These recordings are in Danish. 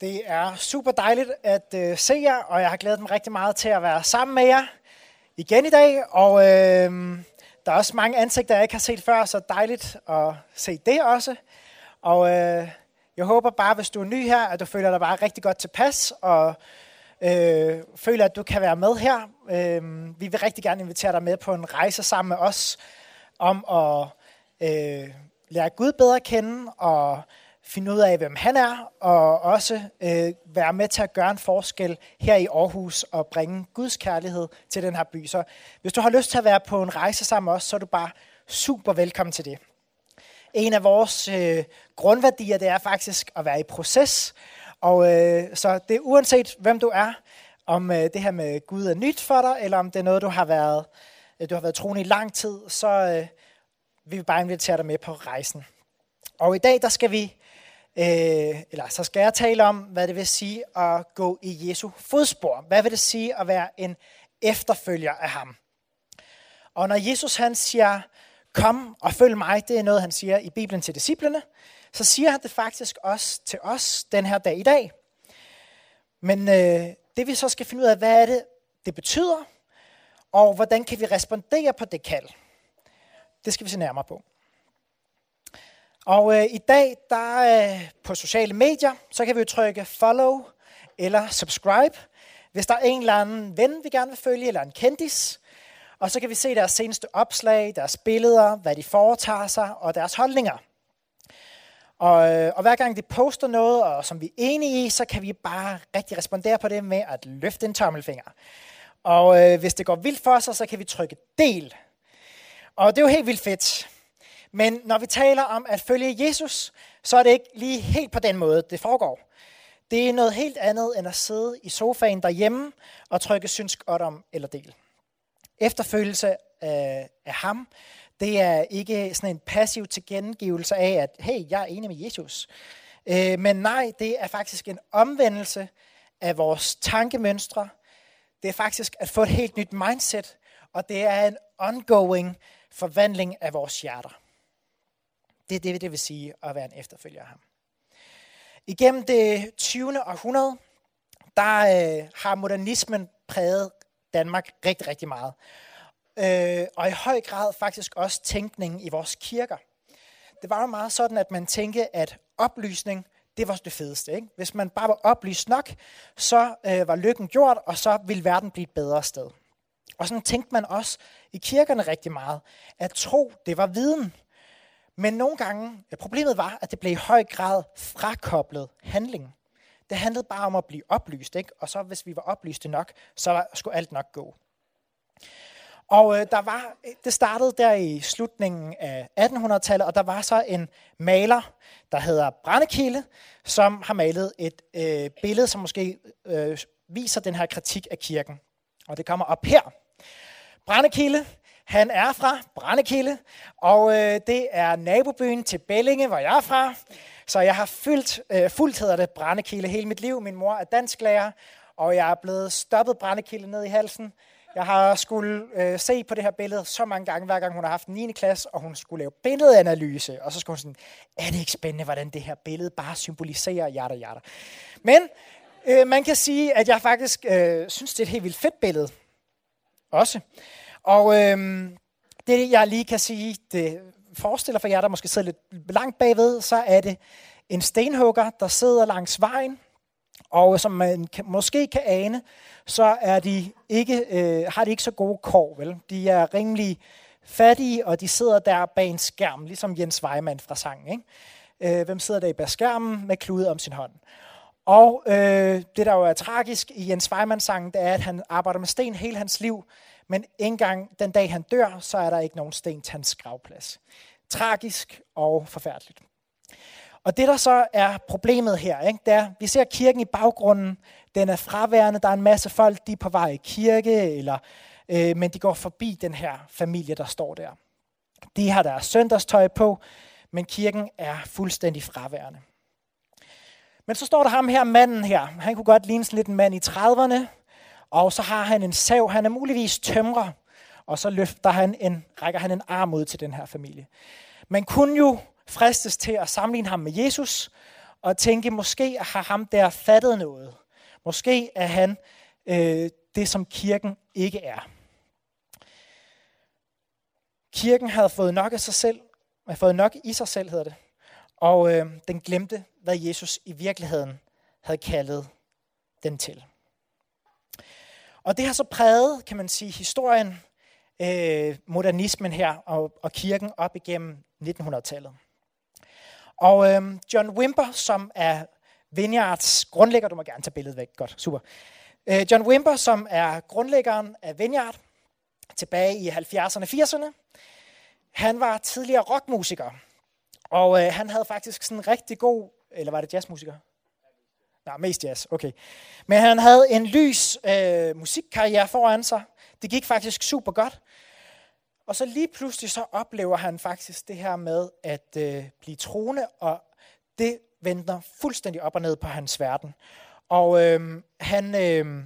Det er super dejligt at øh, se jer, og jeg har glædet mig rigtig meget til at være sammen med jer igen i dag. Og øh, der er også mange ansigter, jeg ikke har set før, så dejligt at se det også. Og øh, jeg håber bare, hvis du er ny her, at du føler dig bare rigtig godt tilpas, og øh, føler, at du kan være med her. Øh, vi vil rigtig gerne invitere dig med på en rejse sammen med os, om at øh, lære Gud bedre at kende, og finde ud af, hvem han er, og også øh, være med til at gøre en forskel her i Aarhus og bringe Guds kærlighed til den her by. Så hvis du har lyst til at være på en rejse sammen med os, så er du bare super velkommen til det. En af vores øh, grundværdier, det er faktisk at være i proces. Og øh, så det er uanset, hvem du er, om øh, det her med Gud er nyt for dig, eller om det er noget, du har været, øh, du har været troende i lang tid, så øh, vi vil bare invitere dig med på rejsen. Og i dag, der skal vi øh, eller så skal jeg tale om, hvad det vil sige at gå i Jesu fodspor. Hvad vil det sige at være en efterfølger af ham? Og når Jesus han siger, kom og følg mig, det er noget, han siger i Bibelen til disciplene, så siger han det faktisk også til os den her dag i dag. Men øh, det vi så skal finde ud af, hvad er det, det betyder, og hvordan kan vi respondere på det kald, det skal vi se nærmere på. Og øh, i dag, der øh, på sociale medier, så kan vi jo trykke follow eller subscribe, hvis der er en eller anden ven, vi gerne vil følge, eller en kendis. Og så kan vi se deres seneste opslag, deres billeder, hvad de foretager sig, og deres holdninger. Og, øh, og hver gang de poster noget, og som vi er enige i, så kan vi bare rigtig respondere på det med at løfte en tommelfinger. Og øh, hvis det går vildt for sig, så kan vi trykke del. Og det er jo helt vildt fedt. Men når vi taler om at følge Jesus, så er det ikke lige helt på den måde, det foregår. Det er noget helt andet end at sidde i sofaen derhjemme og trykke synsk om eller del. Efterfølgelse af, af ham, det er ikke sådan en passiv tilkendegivelse af, at hey, jeg er enig med Jesus. Øh, men nej, det er faktisk en omvendelse af vores tankemønstre. Det er faktisk at få et helt nyt mindset, og det er en ongoing forvandling af vores hjerter. Det er det, det vil sige at være en efterfølger af ham. Igennem det 20. århundrede, der øh, har modernismen præget Danmark rigtig, rigtig meget. Øh, og i høj grad faktisk også tænkningen i vores kirker. Det var jo meget sådan, at man tænkte, at oplysning, det var det fedeste. Ikke? Hvis man bare var oplyst nok, så øh, var lykken gjort, og så ville verden blive et bedre sted. Og sådan tænkte man også i kirkerne rigtig meget, at tro, det var viden. Men nogle gange, problemet var, at det blev i høj grad frakoblet handling. Det handlede bare om at blive oplyst, ikke? og så hvis vi var oplyste nok, så skulle alt nok gå. Og øh, der var, det startede der i slutningen af 1800-tallet, og der var så en maler, der hedder Brandekilde, som har malet et øh, billede, som måske øh, viser den her kritik af kirken. Og det kommer op her. Brandekilde, han er fra Brændekilde, og øh, det er nabobyen til Bellinge, hvor jeg er fra. Så jeg har fyldt, øh, fuldt hedder det Brændekilde hele mit liv. Min mor er dansklærer, og jeg er blevet stoppet Brændekilde ned i halsen. Jeg har skulle øh, se på det her billede så mange gange, hver gang hun har haft 9. klasse, og hun skulle lave billedanalyse. Og så skulle hun sådan, er det ikke spændende, hvordan det her billede bare symboliserer jatter jatter. Men øh, man kan sige, at jeg faktisk øh, synes, det er et helt vildt fedt billede. Også. Og øhm, det, jeg lige kan sige, det forestiller for jer, der måske sidder lidt langt bagved, så er det en stenhugger, der sidder langs vejen, og som man kan, måske kan ane, så er de ikke, øh, har de ikke så gode kår. Vel? De er rimelig fattige, og de sidder der bag en skærm, ligesom Jens Weimann fra sangen. Ikke? Øh, hvem sidder der bag skærmen med klude om sin hånd? Og øh, det, der jo er tragisk i Jens Weimann-sangen, det er, at han arbejder med sten hele hans liv, men engang den dag han dør, så er der ikke nogen sten til hans gravplads. Tragisk og forfærdeligt. Og det der så er problemet her, ikke, det er, vi ser kirken i baggrunden, den er fraværende, der er en masse folk, de er på vej i kirke, eller, øh, men de går forbi den her familie, der står der. De har deres søndagstøj på, men kirken er fuldstændig fraværende. Men så står der ham her, manden her. Han kunne godt ligne sådan lidt en mand i 30'erne, og så har han en sav, han er muligvis tømrer, og så løfter han en, rækker han en arm ud til den her familie. Man kunne jo fristes til at sammenligne ham med Jesus, og tænke, måske har ham der fattet noget. Måske er han øh, det, som kirken ikke er. Kirken havde fået nok af sig selv, havde fået nok i sig selv, hedder det, og øh, den glemte, hvad Jesus i virkeligheden havde kaldet den til. Og det har så præget, kan man sige, historien, øh, modernismen her og, og kirken op igennem 1900-tallet. Og øh, John Wimber, som er Vineyards grundlægger, du må gerne tage billedet væk, godt, super. Øh, John Wimber, som er grundlæggeren af Vineyard, tilbage i 70'erne og 80'erne, han var tidligere rockmusiker, og øh, han havde faktisk sådan en rigtig god, eller var det jazzmusiker? Nej, mest jazz, okay. Men han havde en lys øh, musikkarriere foran sig. Det gik faktisk super godt. Og så lige pludselig så oplever han faktisk det her med at øh, blive troende, og det vender fuldstændig op og ned på hans verden. Og øh, han øh,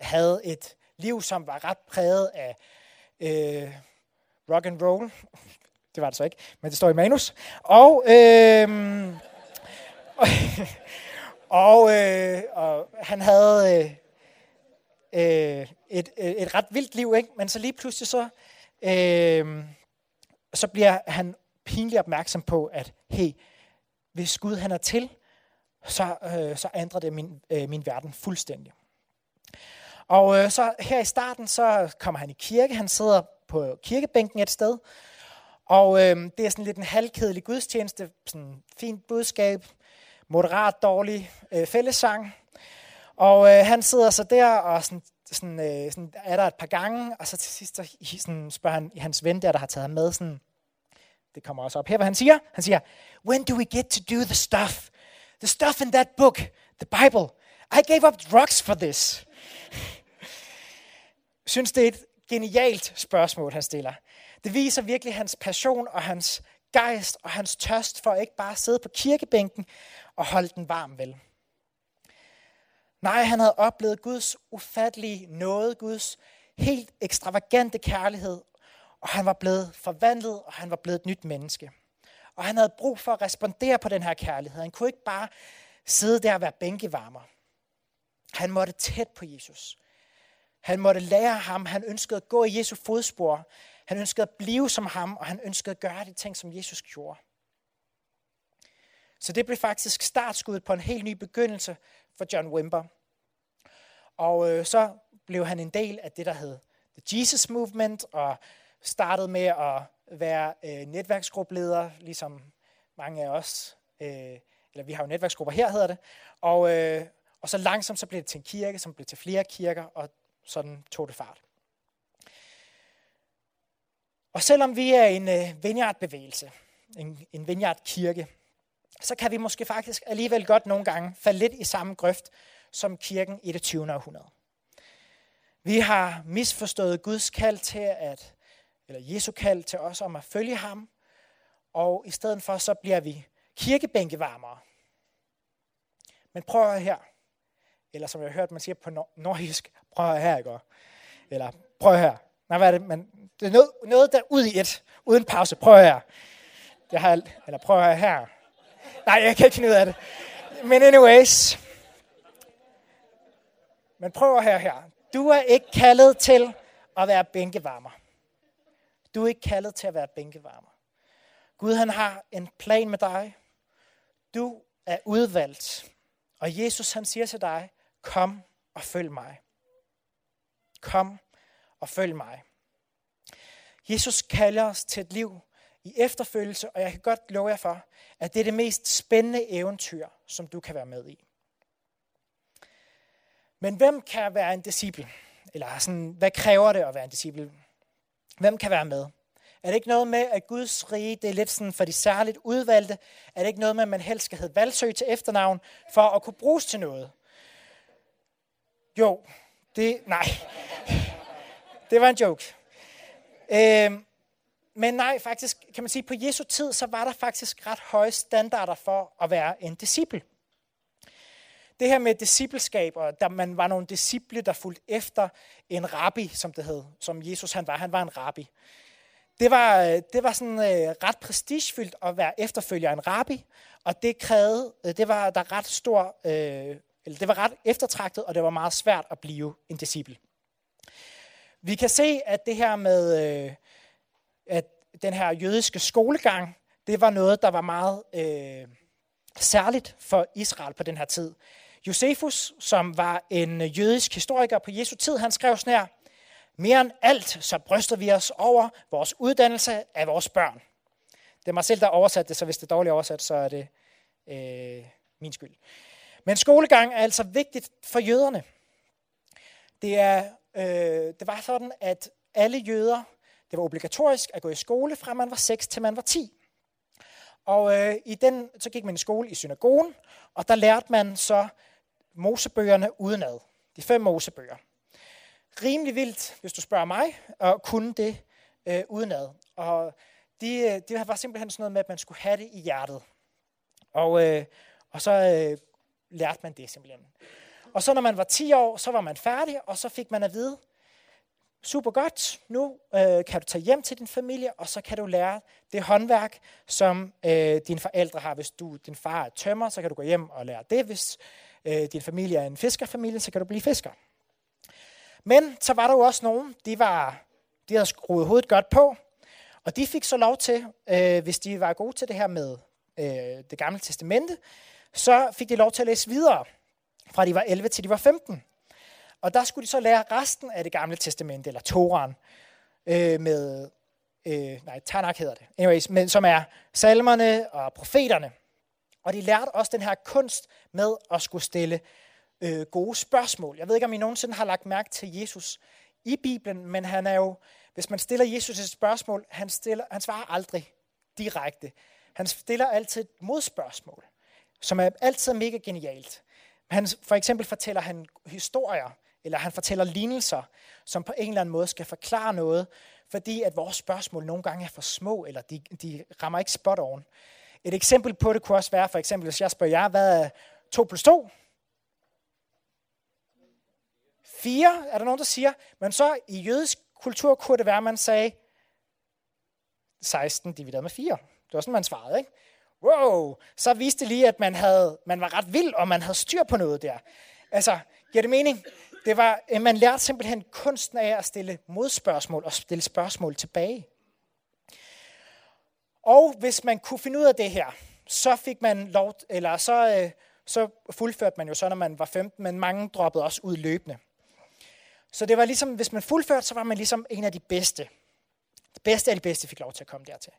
havde et liv, som var ret præget af øh, rock and roll. Det var det så ikke, men det står i manus. Og, øh, og, øh, og han havde øh, øh, et, øh, et ret vildt liv, ikke? men så lige pludselig så, øh, så bliver han pinligt opmærksom på, at hey, hvis Gud han er til, så, øh, så ændrer det min, øh, min verden fuldstændig. Og øh, så her i starten, så kommer han i kirke. Han sidder på kirkebænken et sted. Og øh, det er sådan lidt en halvkedelig gudstjeneste. Sådan fint budskab. Moderat dårlig øh, fællesang. Og øh, han sidder så der, og sådan, sådan, øh, sådan er der et par gange. Og så til sidst så, sådan, spørger han hans ven der, der har taget ham med, sådan, det kommer også op her, hvad han siger. Han siger, when do we get to do the stuff? The stuff in that book, the Bible. I gave up drugs for this. synes, det er et genialt spørgsmål, han stiller. Det viser virkelig hans passion og hans gejst og hans tørst for ikke bare at sidde på kirkebænken og holde den varm vel. Nej, han havde oplevet Guds ufattelige nåde, Guds helt ekstravagante kærlighed og han var blevet forvandlet, og han var blevet et nyt menneske. Og han havde brug for at respondere på den her kærlighed. Han kunne ikke bare sidde der og være bænkevarmer. Han måtte tæt på Jesus. Han måtte lære ham. Han ønskede at gå i Jesu fodspor. Han ønskede at blive som ham, og han ønskede at gøre de ting, som Jesus gjorde. Så det blev faktisk startskuddet på en helt ny begyndelse for John Wimber. Og øh, så blev han en del af det, der hed The Jesus Movement, og startede med at være øh, netværksgruppeleder, ligesom mange af os. Øh, eller vi har jo netværksgrupper her, hedder det. Og, øh, og så langsomt så blev det til en kirke, som blev til flere kirker, og sådan tog det fart. Og selvom vi er en øh, vineyard-bevægelse, en, en vineyard-kirke, så kan vi måske faktisk alligevel godt nogle gange falde lidt i samme grøft som kirken i det 20. århundrede. Vi har misforstået Guds kald til at eller Jesu kald til os om at følge ham, og i stedet for så bliver vi kirkebænkevarmere. Men prøv at her. Eller som jeg har hørt, man siger på nordjysk, prøv at her, ikke? Eller prøv her. Nej, hvad er det? Men det er noget, noget der ud i et, uden pause. Prøv her. Jeg har, eller prøv at her. Nej, jeg kan ikke finde ud af det. Men anyways. Men prøv her her. Du er ikke kaldet til at være bænkevarmer. Du er ikke kaldet til at være bænkevarmer. Gud han har en plan med dig. Du er udvalgt. Og Jesus han siger til dig, kom og følg mig. Kom og følg mig. Jesus kalder os til et liv i efterfølgelse, og jeg kan godt love jer for, at det er det mest spændende eventyr, som du kan være med i. Men hvem kan være en disciple? Eller sådan, hvad kræver det at være en disciple? Hvem kan være med? Er det ikke noget med, at Guds rige, det er lidt sådan for de særligt udvalgte? Er det ikke noget med, at man helst skal hedde Valsø til efternavn, for at kunne bruges til noget? Jo, det, nej. Det var en joke. Øhm, men nej, faktisk kan man sige, på Jesu tid, så var der faktisk ret høje standarder for at være en disciple. Det her med discipleskab, og der man var nogle disciple, der fulgte efter en rabbi, som det hed, som Jesus han var. Han var en rabbi. Det var, øh, det var sådan øh, ret prestigefyldt at være efterfølger af en rabbi, Og det krævede, øh, det var der ret stor, øh, eller det var ret eftertragtet, og det var meget svært at blive en disciple. Vi kan se, at det her med, øh, at den her jødiske skolegang, det var noget, der var meget øh, særligt for Israel på den her tid. Josefus, som var en jødisk historiker på Jesu tid, han skrev sådan her, mere end alt, så bryster vi os over vores uddannelse af vores børn. Det er mig selv, der oversatte oversat det, så hvis det er dårligt oversat, så er det øh, min skyld. Men skolegang er altså vigtigt for jøderne. Det, er, øh, det var sådan, at alle jøder, det var obligatorisk at gå i skole fra man var 6 til man var 10. Og øh, i den, så gik man i skole i synagogen, og der lærte man så Mosebøgerne udenad. De fem Mosebøger. Rimelig vildt, hvis du spørger mig, at kunne det øh, udenad. Og det øh, de var simpelthen sådan noget med, at man skulle have det i hjertet. Og, øh, og så øh, lærte man det simpelthen. Og så når man var 10 år, så var man færdig, og så fik man at vide, super godt, nu øh, kan du tage hjem til din familie, og så kan du lære det håndværk, som øh, dine forældre har. Hvis du, din far er tømmer, så kan du gå hjem og lære det. Hvis øh, din familie er en fiskerfamilie, så kan du blive fisker. Men så var der jo også nogen, de, var, de havde skruet hovedet godt på, og de fik så lov til, øh, hvis de var gode til det her med øh, det gamle testamente, så fik de lov til at læse videre, fra de var 11 til de var 15. Og der skulle de så lære resten af det gamle testamente, eller Toran, øh, med, øh, nej, Tanakh hedder det, anyways, men, som er salmerne og profeterne. Og de lærte også den her kunst med at skulle stille øh, gode spørgsmål. Jeg ved ikke, om I nogensinde har lagt mærke til Jesus i Bibelen, men han er jo, hvis man stiller Jesus et spørgsmål, han, stiller, han svarer aldrig direkte. Han stiller altid et modspørgsmål, som er altid mega genialt. Han, for eksempel fortæller han historier, eller han fortæller lignelser, som på en eller anden måde skal forklare noget, fordi at vores spørgsmål nogle gange er for små, eller de, de rammer ikke spot on. Et eksempel på det kunne også være, for eksempel, hvis jeg spørger jer, hvad er 2 plus 2? 4, er der nogen, der siger. Men så i jødisk kultur kunne det være, at man sagde 16 divideret med 4. Det var sådan, man svarede, ikke? Wow, så viste det lige, at man, havde, man var ret vild, og man havde styr på noget der. Altså, giver det mening? Det var, øh, man lærte simpelthen kunsten af at stille modspørgsmål og stille spørgsmål tilbage. Og hvis man kunne finde ud af det her, så fik man lov, eller så, øh, så fuldførte man jo så, når man var 15, men mange droppede også ud løbende. Så det var ligesom, hvis man fuldførte, så var man ligesom en af de bedste. De bedste af de bedste fik lov til at komme dertil.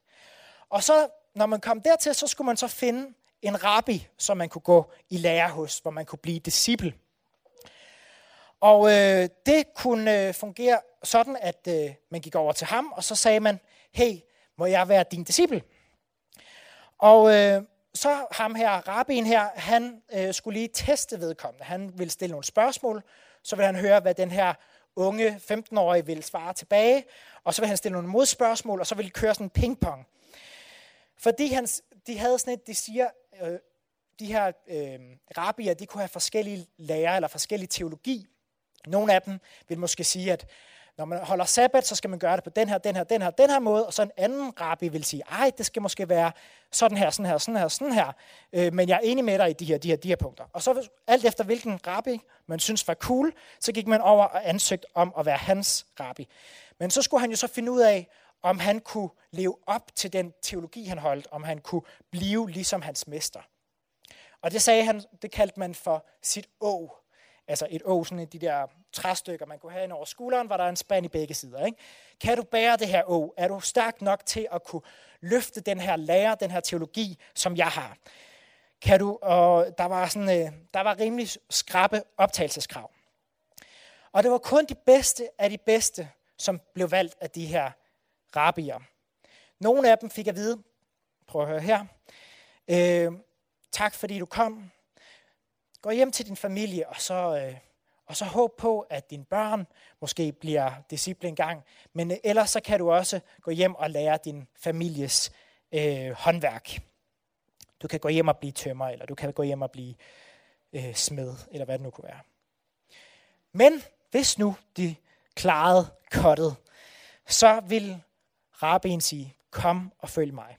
Og så, når man kom dertil, så skulle man så finde en rabbi, som man kunne gå i lære hos, hvor man kunne blive disciple. Og øh, det kunne øh, fungere sådan, at øh, man gik over til ham, og så sagde man, hey, må jeg være din disciple? Og øh, så ham her, rabbin her, han øh, skulle lige teste vedkommende. Han ville stille nogle spørgsmål, så ville han høre, hvad den her unge 15-årige vil svare tilbage, og så vil han stille nogle modspørgsmål, og så vil de køre sådan en pingpong. Fordi han, de havde sådan et, de siger, øh, de her øh, rabbier, de kunne have forskellige lærer eller forskellige teologi. Nogle af dem vil måske sige, at når man holder sabbat, så skal man gøre det på den her, den her, den her, den her måde, og så en anden rabbi vil sige, ej, det skal måske være sådan her, sådan her, sådan her, sådan her, øh, men jeg er enig med dig i de her, de her, de her punkter. Og så alt efter hvilken rabbi man synes var cool, så gik man over og ansøgte om at være hans rabbi. Men så skulle han jo så finde ud af, om han kunne leve op til den teologi, han holdt, om han kunne blive ligesom hans mester. Og det sagde han, det kaldte man for sit å. Altså et å, sådan de der træstykker, man kunne have ind over skulderen, var der en spand i begge sider. Ikke? Kan du bære det her å? Er du stærk nok til at kunne løfte den her lære, den her teologi, som jeg har? Kan du, og der var, sådan, øh, der var rimelig skrappe optagelseskrav. Og det var kun de bedste af de bedste, som blev valgt af de her rabier. Nogle af dem fik at vide, prøv at høre her, øh, tak fordi du kom. Gå hjem til din familie, og så, øh, og så håb på, at dine børn måske bliver disciple engang. Men øh, ellers så kan du også gå hjem og lære din families øh, håndværk. Du kan gå hjem og blive tømmer, eller du kan gå hjem og blive øh, smed, eller hvad det nu kunne være. Men hvis nu de klarede kottet, så vil rabbien sige, kom og følg mig.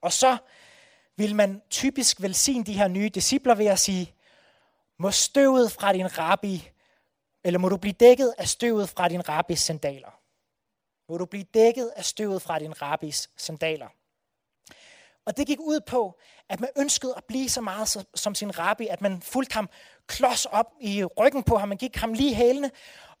Og så vil man typisk velsigne de her nye discipler ved at sige, må støvet fra din rabbi, eller må du blive dækket af støvet fra din rabbis sandaler. Må du blive dækket af støvet fra din rabbis sandaler. Og det gik ud på, at man ønskede at blive så meget som sin rabbi, at man fulgte ham klods op i ryggen på ham. Man gik ham lige hælene,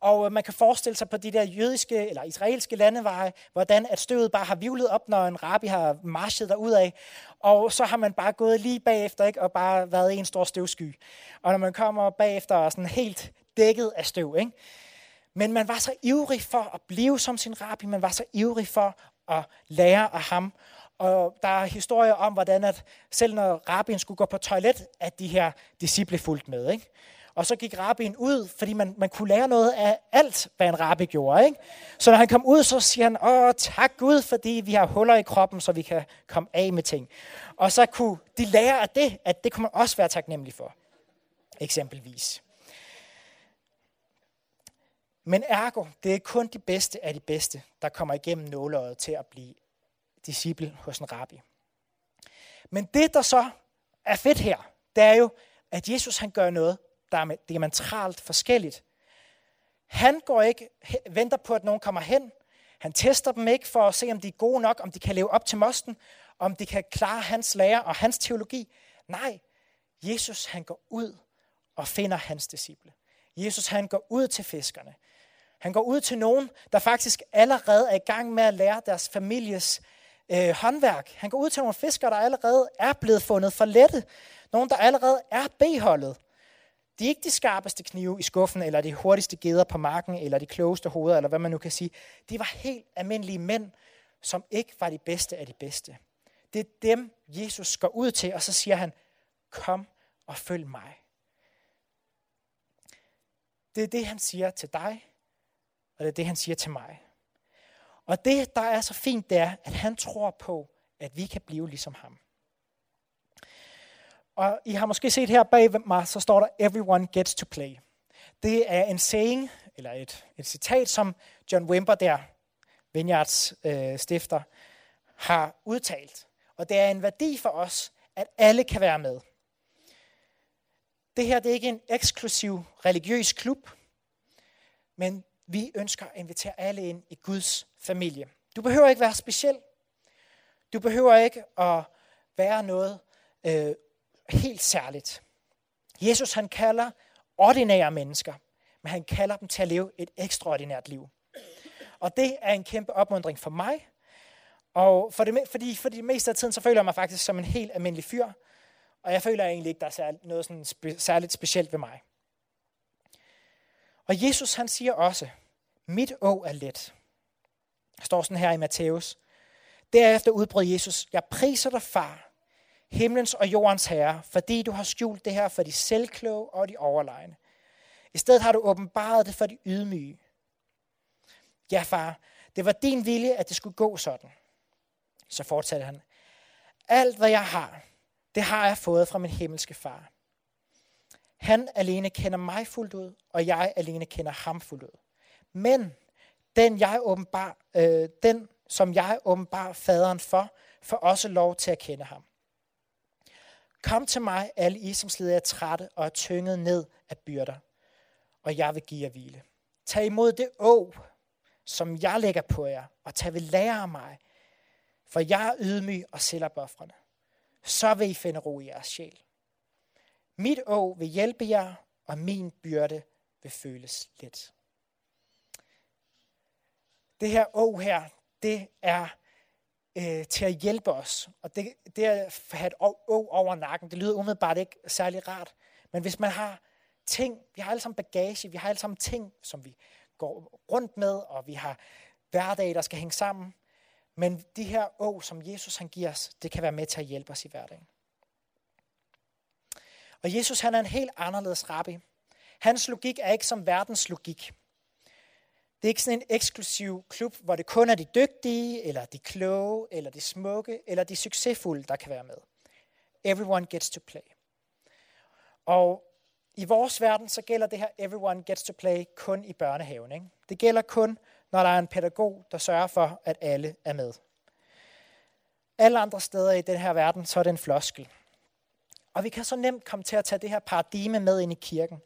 og øh, man kan forestille sig på de der jødiske eller israelske landeveje, hvordan at støvet bare har vivlet op, når en rabbi har marchet derud af. Og så har man bare gået lige bagefter, ikke? og bare været en stor støvsky. Og når man kommer bagefter og sådan helt dækket af støv. Ikke? Men man var så ivrig for at blive som sin rabbi, man var så ivrig for at lære af ham. Og der er historier om, hvordan at selv når rabbin skulle gå på toilet, at de her disciple fulgte med. Ikke? Og så gik rabbien ud, fordi man, man kunne lære noget af alt, hvad en rabbi gjorde. Ikke? Så når han kom ud, så siger han, åh tak Gud, fordi vi har huller i kroppen, så vi kan komme af med ting. Og så kunne de lære af det, at det kunne man også være taknemmelig for. Eksempelvis. Men ergo, det er kun de bedste af de bedste, der kommer igennem nåløjet til at blive disciple hos en rabbi. Men det, der så er fedt her, det er jo, at Jesus han gør noget, der er diametralt forskelligt. Han går ikke, venter på, at nogen kommer hen. Han tester dem ikke for at se, om de er gode nok, om de kan leve op til mosten, om de kan klare hans lære og hans teologi. Nej, Jesus han går ud og finder hans disciple. Jesus han går ud til fiskerne. Han går ud til nogen, der faktisk allerede er i gang med at lære deres families øh, håndværk. Han går ud til nogle fiskere, der allerede er blevet fundet for lette. Nogen, der allerede er beholdet. De er ikke de skarpeste knive i skuffen, eller de hurtigste geder på marken, eller de klogeste hoveder, eller hvad man nu kan sige. De var helt almindelige mænd, som ikke var de bedste af de bedste. Det er dem, Jesus går ud til, og så siger han, kom og følg mig. Det er det, han siger til dig, og det er det, han siger til mig. Og det, der er så fint, det er, at han tror på, at vi kan blive ligesom ham. Og I har måske set her bag mig, så står der, everyone gets to play. Det er en saying, eller et, et citat, som John Wimber der, Vineyards øh, stifter, har udtalt. Og det er en værdi for os, at alle kan være med. Det her det er ikke en eksklusiv religiøs klub, men vi ønsker at invitere alle ind i Guds familie. Du behøver ikke være speciel. Du behøver ikke at være noget øh, helt særligt. Jesus han kalder ordinære mennesker, men han kalder dem til at leve et ekstraordinært liv. Og det er en kæmpe opmundring for mig. Og for det, fordi for det meste af tiden, så føler jeg mig faktisk som en helt almindelig fyr. Og jeg føler egentlig ikke, der er noget sådan spe, særligt specielt ved mig. Og Jesus han siger også, mit å er let. Der står sådan her i Matthæus. Derefter udbrød Jesus, jeg priser dig, far, himlens og jordens herre, fordi du har skjult det her for de selvkloge og de overlegne. I stedet har du åbenbaret det for de ydmyge. Ja, far, det var din vilje, at det skulle gå sådan. Så fortsatte han. Alt, hvad jeg har, det har jeg fået fra min himmelske far. Han alene kender mig fuldt ud, og jeg alene kender ham fuldt ud. Men den, jeg åbenbar, øh, den som jeg åbenbar faderen for, får også lov til at kende ham. Kom til mig, alle I, som slider jer trætte og er tynget ned af byrder, og jeg vil give jer hvile. Tag imod det å, som jeg lægger på jer, og tag ved lære af mig, for jeg er ydmyg og selvopoffrende. Så vil I finde ro i jeres sjæl. Mit å vil hjælpe jer, og min byrde vil føles let. Det her å her, det er øh, til at hjælpe os. Og det, det at have et å over nakken, det lyder umiddelbart ikke særlig rart. Men hvis man har ting, vi har alle sammen bagage, vi har alle sammen ting, som vi går rundt med, og vi har hverdag, der skal hænge sammen. Men de her å, som Jesus han giver os, det kan være med til at hjælpe os i hverdagen. Og Jesus han er en helt anderledes rabbi. Hans logik er ikke som verdens logik. Det er ikke sådan en eksklusiv klub, hvor det kun er de dygtige, eller de kloge, eller de smukke, eller de succesfulde, der kan være med. Everyone gets to play. Og i vores verden, så gælder det her everyone gets to play kun i børnehaven. Ikke? Det gælder kun, når der er en pædagog, der sørger for, at alle er med. alle andre steder i den her verden, så er det en floskel. Og vi kan så nemt komme til at tage det her paradigme med ind i kirken.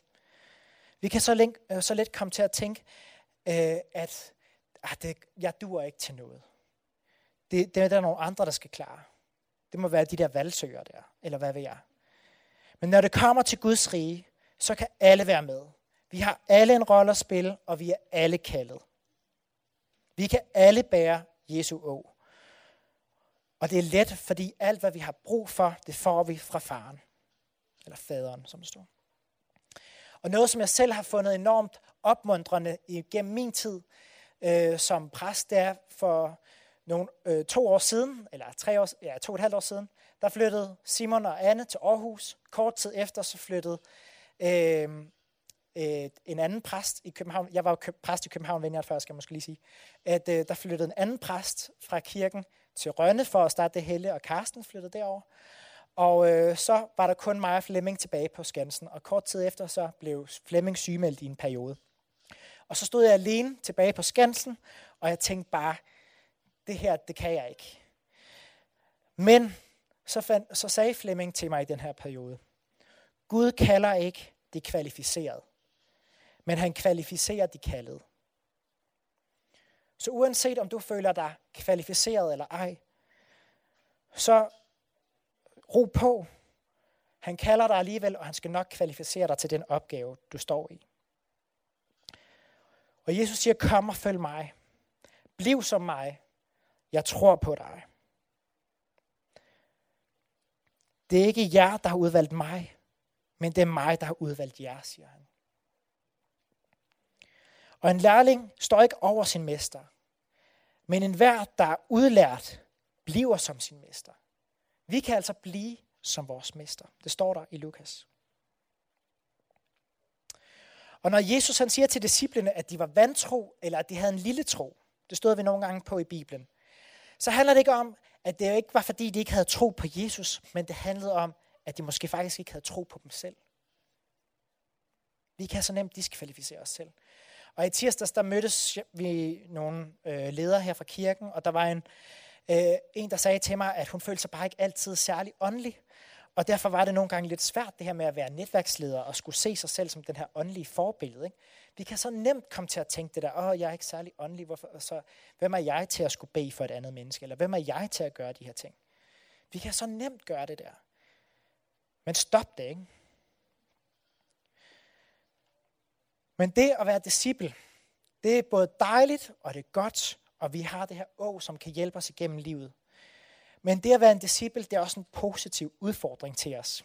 Vi kan så, let, øh, så let komme til at tænke, øh, at ah, det, jeg duer ikke til noget. Det, det er der nogle andre, der skal klare. Det må være de der valgsøger der, eller hvad ved jeg. Men når det kommer til Guds rige, så kan alle være med. Vi har alle en rolle at spille, og vi er alle kaldet. Vi kan alle bære Jesu å. Og det er let, fordi alt, hvad vi har brug for, det får vi fra faren. Eller faderen, som det står. Og noget, som jeg selv har fundet enormt opmuntrende igennem min tid øh, som præst, der for nogle, øh, to år siden, eller tre år, ja, to og et halvt år siden, der flyttede Simon og Anne til Aarhus. Kort tid efter så flyttede øh, øh, en anden præst i København. Jeg var jo præst i København, Vineyard før, skal jeg måske lige sige. At øh, der flyttede en anden præst fra kirken til Rønne for at starte det helle, og Karsten flyttede derover. Og øh, så var der kun mig og Flemming tilbage på Skansen, og kort tid efter så blev Flemming sygemeldt i en periode. Og så stod jeg alene tilbage på Skansen, og jeg tænkte bare, det her, det kan jeg ikke. Men så, fandt, så sagde Flemming til mig i den her periode, Gud kalder ikke de kvalificerede, men han kvalificerer de kaldede. Så uanset om du føler dig kvalificeret eller ej, så ro på. Han kalder dig alligevel, og han skal nok kvalificere dig til den opgave, du står i. Og Jesus siger, kom og følg mig. Bliv som mig. Jeg tror på dig. Det er ikke jer, der har udvalgt mig, men det er mig, der har udvalgt jer, siger han. Og en lærling står ikke over sin mester, men enhver, der er udlært, bliver som sin mester. Vi kan altså blive som vores mester. Det står der i Lukas. Og når Jesus han siger til disciplene, at de var vantro, eller at de havde en lille tro, det stod vi nogle gange på i Bibelen, så handler det ikke om, at det ikke var fordi, de ikke havde tro på Jesus, men det handlede om, at de måske faktisk ikke havde tro på dem selv. Vi kan så nemt diskvalificere os selv. Og i tirsdags, der mødtes vi nogle øh, ledere her fra kirken, og der var en, øh, en, der sagde til mig, at hun følte sig bare ikke altid særlig åndelig. Og derfor var det nogle gange lidt svært, det her med at være netværksleder og skulle se sig selv som den her åndelige forbillede. Ikke? Vi kan så nemt komme til at tænke det der, åh, jeg er ikke særlig åndelig, hvorfor, så hvem er jeg til at skulle bede for et andet menneske? Eller hvem er jeg til at gøre de her ting? Vi kan så nemt gøre det der. Men stop det, ikke? Men det at være disciple, det er både dejligt og det er godt, og vi har det her å, som kan hjælpe os igennem livet. Men det at være en disciple, det er også en positiv udfordring til os.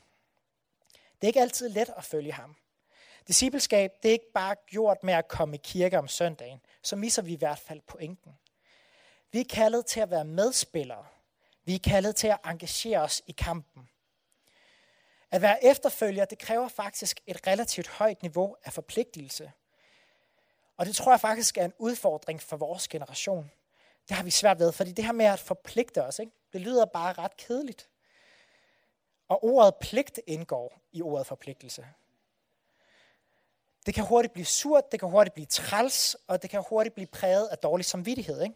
Det er ikke altid let at følge ham. Discipleskab, det er ikke bare gjort med at komme i kirke om søndagen. Så misser vi i hvert fald pointen. Vi er kaldet til at være medspillere. Vi er kaldet til at engagere os i kampen. At være efterfølger, det kræver faktisk et relativt højt niveau af forpligtelse. Og det tror jeg faktisk er en udfordring for vores generation. Det har vi svært ved, fordi det her med at forpligte os, ikke? Det lyder bare ret kedeligt. Og ordet pligt indgår i ordet forpligtelse. Det kan hurtigt blive surt, det kan hurtigt blive træls, og det kan hurtigt blive præget af dårlig samvittighed. Ikke?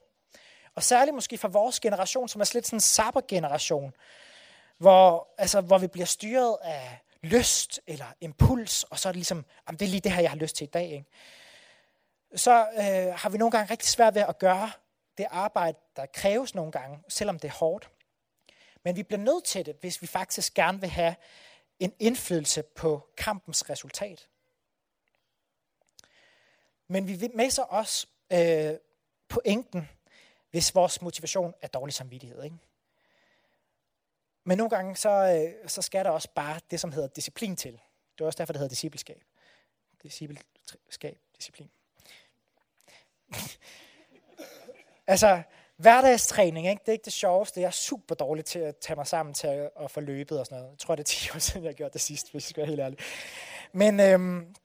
Og særligt måske for vores generation, som er lidt sådan en sabbergeneration, hvor, altså, hvor vi bliver styret af lyst eller impuls, og så er det ligesom, jamen, det er lige det her, jeg har lyst til i dag. Ikke? Så øh, har vi nogle gange rigtig svært ved at gøre det arbejde, der kræves nogle gange, selvom det er hårdt. Men vi bliver nødt til det, hvis vi faktisk gerne vil have en indflydelse på kampens resultat. Men vi misser også øh, pointen, hvis vores motivation er dårlig samvittighed. Ikke? Men nogle gange, så, øh, så skal der også bare det, som hedder disciplin til. Det er også derfor, det hedder discipleskab. Discipleskab, disciplin altså, hverdagstræning, ikke? det er ikke det sjoveste. Jeg er super dårlig til at tage mig sammen til at, at få løbet og sådan noget. Jeg tror, det er 10 år siden, jeg gjorde det sidst, hvis jeg skal være helt ærlig. Men, øhm,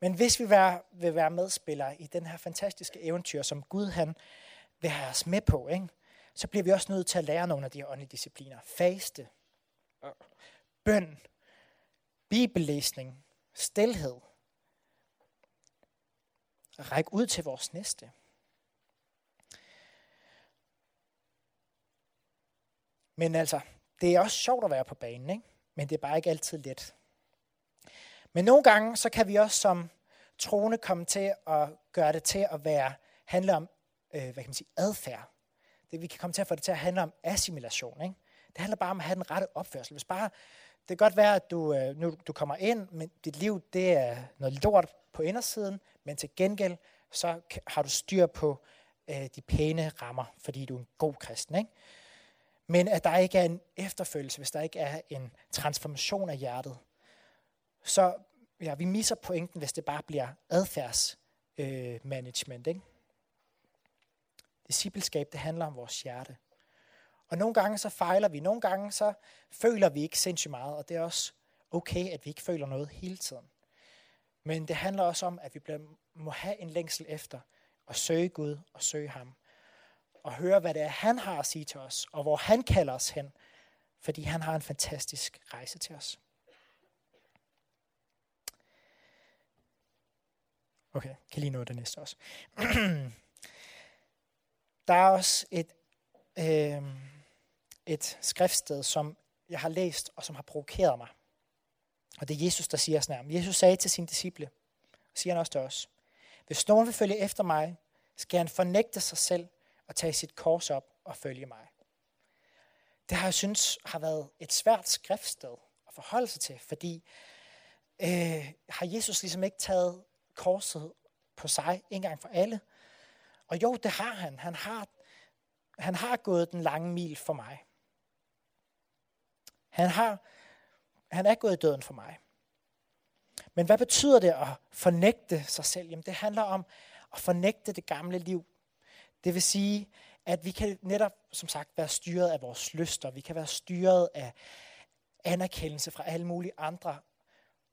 men hvis vi vær, være, vil være medspillere i den her fantastiske eventyr, som Gud han vil have os med på, ikke? så bliver vi også nødt til at lære nogle af de her åndelige discipliner. Faste, bøn, bibellæsning, stilhed. Ræk ud til vores næste. Men altså, det er også sjovt at være på banen, ikke? men det er bare ikke altid let. Men nogle gange, så kan vi også som troende komme til at gøre det til at være, handle om, øh, hvad kan man sige, adfærd. Det, vi kan komme til at få det til at handle om assimilation. Ikke? Det handler bare om at have den rette opførsel. Hvis bare, det kan godt være, at du, øh, nu, du kommer ind, men dit liv det er noget lort på indersiden, men til gengæld, så har du styr på øh, de pæne rammer, fordi du er en god kristen. Ikke? Men at der ikke er en efterfølgelse, hvis der ikke er en transformation af hjertet, så ja, vi misser pointen, hvis det bare bliver adfærdsmanagement. Øh, ikke? Discipleskab, det handler om vores hjerte. Og nogle gange så fejler vi, nogle gange så føler vi ikke sindssygt meget, og det er også okay, at vi ikke føler noget hele tiden. Men det handler også om, at vi må have en længsel efter at søge Gud og søge ham. Og høre, hvad det er, han har at sige til os, og hvor han kalder os hen, fordi han har en fantastisk rejse til os. Okay, kan lige nå det næste også. Der er også et, øh, et skriftsted, som jeg har læst, og som har provokeret mig. Og det er Jesus, der siger sådan her. Jesus sagde til sine disciple, og siger han også til os, hvis nogen vil følge efter mig, skal han fornægte sig selv og tage sit kors op og følge mig. Det har jeg synes har været et svært skriftsted at forholde sig til, fordi øh, har Jesus ligesom ikke taget korset på sig en gang for alle? Og jo, det har han. Han har, han har gået den lange mil for mig. Han, har, han er gået i døden for mig. Men hvad betyder det at fornægte sig selv? Jamen, det handler om at fornægte det gamle liv. Det vil sige, at vi kan netop, som sagt, være styret af vores lyster. Vi kan være styret af anerkendelse fra alle mulige andre.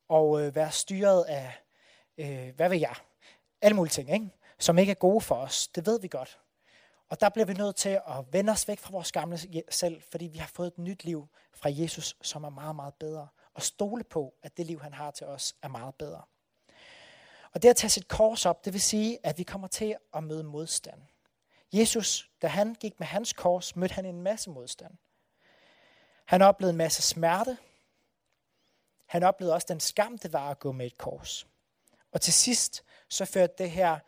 Og øh, være styret af, øh, hvad vil jeg? Alle mulige ting, ikke? som ikke er gode for os. Det ved vi godt. Og der bliver vi nødt til at vende os væk fra vores gamle selv, fordi vi har fået et nyt liv fra Jesus, som er meget, meget bedre. Og stole på, at det liv, han har til os, er meget bedre. Og det at tage sit kors op, det vil sige, at vi kommer til at møde modstand. Jesus, da han gik med hans kors, mødte han en masse modstand. Han oplevede en masse smerte. Han oplevede også den skam, det var at gå med et kors. Og til sidst, så førte det her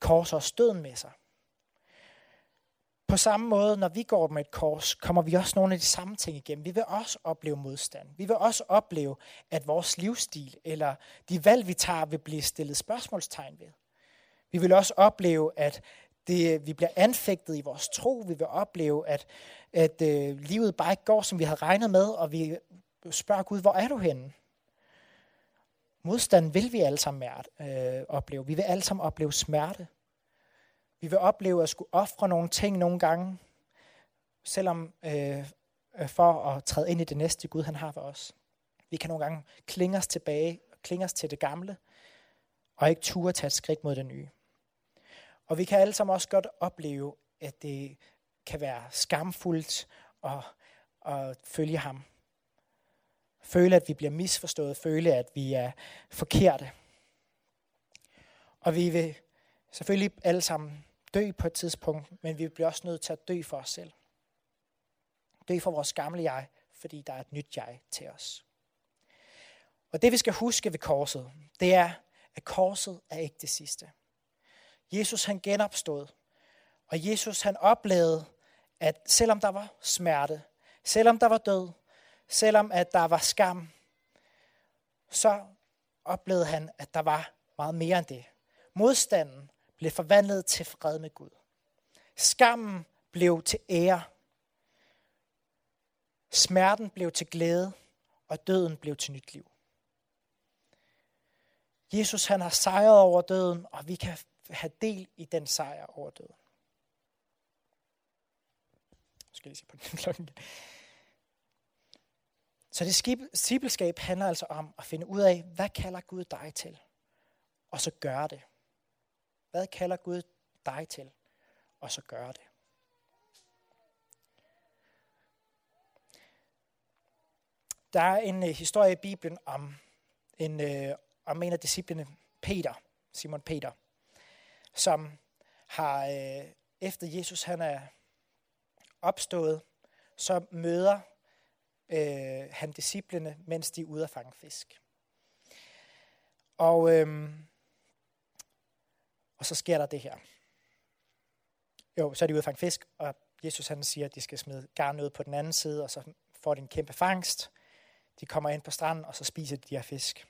kors også døden med sig. På samme måde, når vi går med et kors, kommer vi også nogle af de samme ting igennem. Vi vil også opleve modstand. Vi vil også opleve, at vores livsstil eller de valg, vi tager, vil blive stillet spørgsmålstegn ved. Vi vil også opleve, at det, øh, vi bliver anfægtet i vores tro. Vi vil opleve, at, at øh, livet bare ikke går, som vi havde regnet med, og vi spørger Gud, hvor er du henne? Modstand vil vi alle sammen øh, opleve. Vi vil alle sammen opleve smerte. Vi vil opleve at skulle ofre nogle ting nogle gange, selvom øh, øh, for at træde ind i det næste Gud, han har for os. Vi kan nogle gange klinge os tilbage, klinge os til det gamle, og ikke ture tage et skridt mod det nye. Og vi kan alle sammen også godt opleve, at det kan være skamfuldt at, at følge ham. Føle, at vi bliver misforstået. Føle, at vi er forkerte. Og vi vil selvfølgelig alle sammen dø på et tidspunkt, men vi bliver også nødt til at dø for os selv. Dø for vores gamle jeg, fordi der er et nyt jeg til os. Og det vi skal huske ved korset, det er, at korset er ikke det sidste. Jesus han genopstod, og Jesus han oplevede, at selvom der var smerte, selvom der var død, selvom at der var skam, så oplevede han, at der var meget mere end det. Modstanden blev forvandlet til fred med Gud. Skammen blev til ære. Smerten blev til glæde, og døden blev til nyt liv. Jesus han har sejret over døden, og vi kan have del i den sejr over døden. Jeg skal lige se på den klokken. Så det discipleskab handler altså om at finde ud af, hvad kalder Gud dig til? Og så gøre det. Hvad kalder Gud dig til? Og så gøre det. Der er en øh, historie i Bibelen om en, øh, om en af disciplene, Peter, Simon Peter, som har, øh, efter Jesus han er opstået, så møder øh, han disciplene, mens de er ude at fange fisk. Og, øh, og så sker der det her. Jo, så er de ude at fange fisk, og Jesus han siger, at de skal smide garn ud på den anden side, og så får de en kæmpe fangst. De kommer ind på stranden, og så spiser de de her fisk.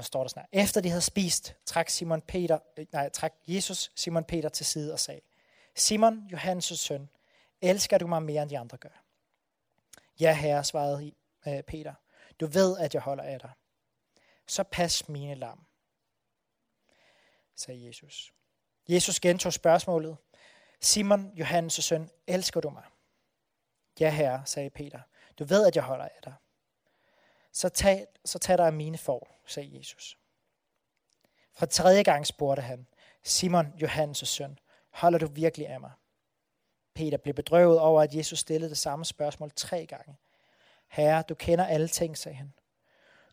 Og så står der snart, efter de havde spist, trak, Simon Peter, øh, nej, trak Jesus Simon Peter til side og sagde, Simon, Johannes' søn, elsker du mig mere end de andre gør? Ja, herre, svarede øh, Peter. Du ved, at jeg holder af dig. Så pas mine lam, sagde Jesus. Jesus gentog spørgsmålet. Simon, Johannes' søn, elsker du mig? Ja, herre, sagde Peter. Du ved, at jeg holder af dig. Så tag, så tag dig af mine for, sagde Jesus. For tredje gang spurgte han, Simon, Johannes' søn, holder du virkelig af mig? Peter blev bedrøvet over, at Jesus stillede det samme spørgsmål tre gange. Herre, du kender alle ting, sagde han.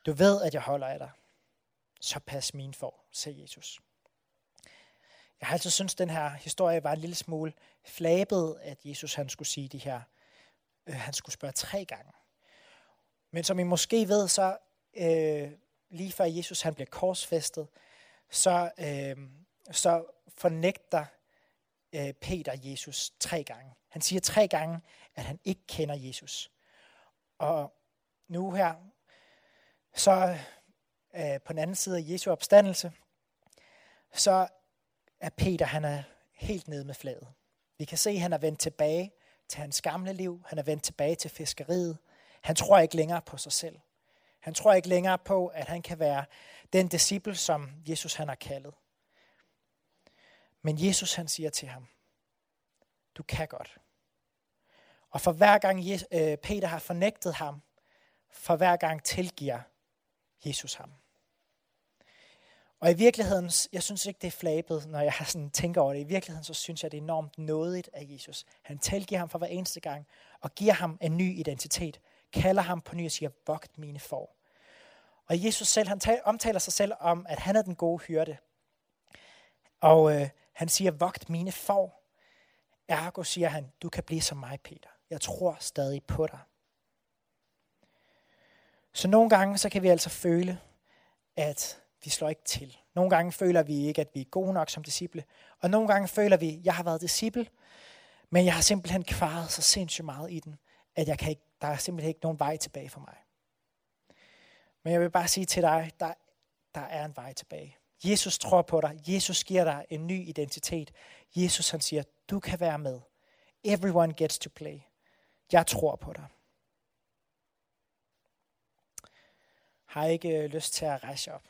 Du ved, at jeg holder af dig. Så pas min for, sagde Jesus. Jeg har altid syntes, at den her historie var en lille smule flabet, at Jesus han skulle sige de her, øh, han skulle spørge tre gange. Men som I måske ved, så øh, lige før Jesus han bliver korsfæstet, så, øh, så fornægter øh, Peter Jesus tre gange. Han siger tre gange, at han ikke kender Jesus. Og nu her, så øh, på den anden side af Jesu opstandelse, så er Peter, han er helt nede med flaget. Vi kan se, at han er vendt tilbage til hans gamle liv. Han er vendt tilbage til fiskeriet. Han tror ikke længere på sig selv. Han tror ikke længere på, at han kan være den disciple, som Jesus han har kaldet. Men Jesus han siger til ham, du kan godt. Og for hver gang øh, Peter har fornægtet ham, for hver gang tilgiver Jesus ham. Og i virkeligheden, jeg synes ikke, det er flabet, når jeg sådan tænker over det. I virkeligheden, så synes jeg, det er enormt nådigt af Jesus. Han tilgiver ham for hver eneste gang, og giver ham en ny identitet. Kalder ham på ny og siger, vogt mine får. Og Jesus selv, han omtaler sig selv om, at han er den gode hyrde. Og øh, han siger, vogt mine får. Ergo siger han, du kan blive som mig, Peter. Jeg tror stadig på dig. Så nogle gange, så kan vi altså føle, at vi slår ikke til. Nogle gange føler vi ikke, at vi er gode nok som disciple. Og nogle gange føler vi, at jeg har været disciple, men jeg har simpelthen kvaret så sindssygt meget i den, at jeg kan ikke, der er simpelthen ikke nogen vej tilbage for mig. Men jeg vil bare sige til dig, der, der er en vej tilbage. Jesus tror på dig. Jesus giver dig en ny identitet. Jesus han siger, du kan være med. Everyone gets to play. Jeg tror på dig. Har ikke øh, lyst til at rejse op?